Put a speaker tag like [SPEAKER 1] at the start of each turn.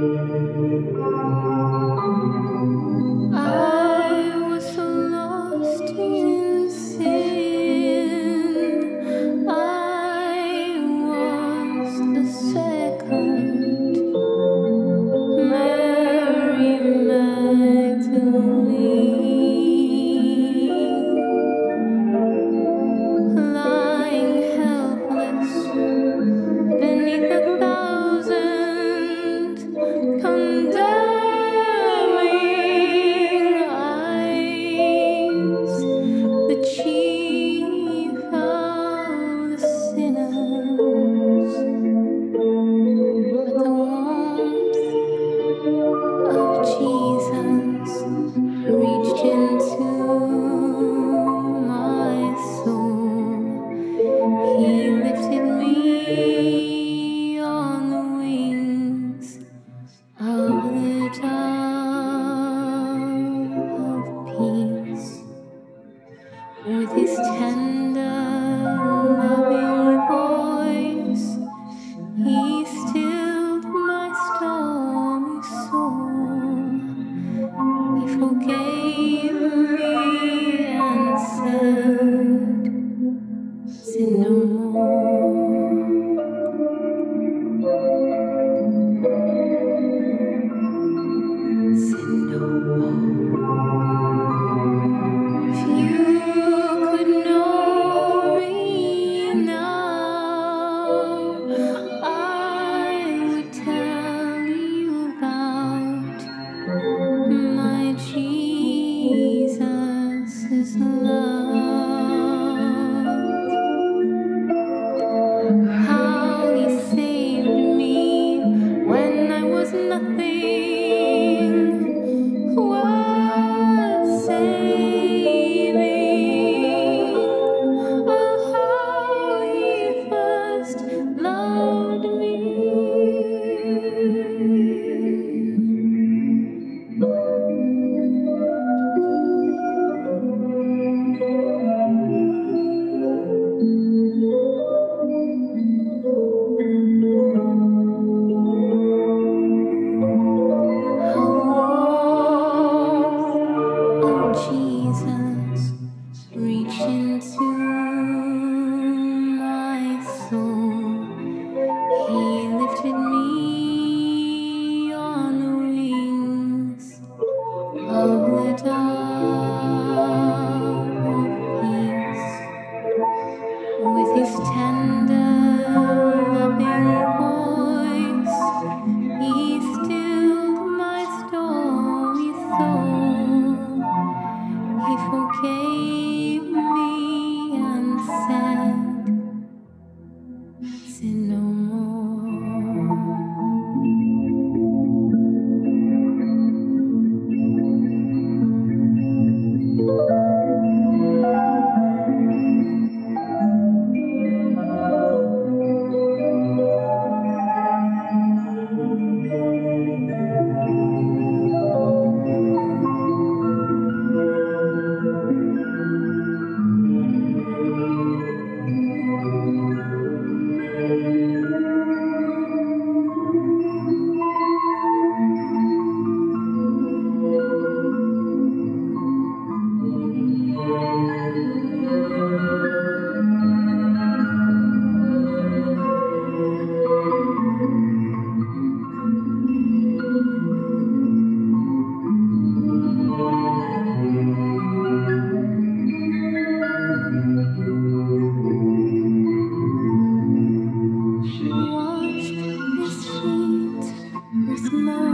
[SPEAKER 1] Thank you. smile.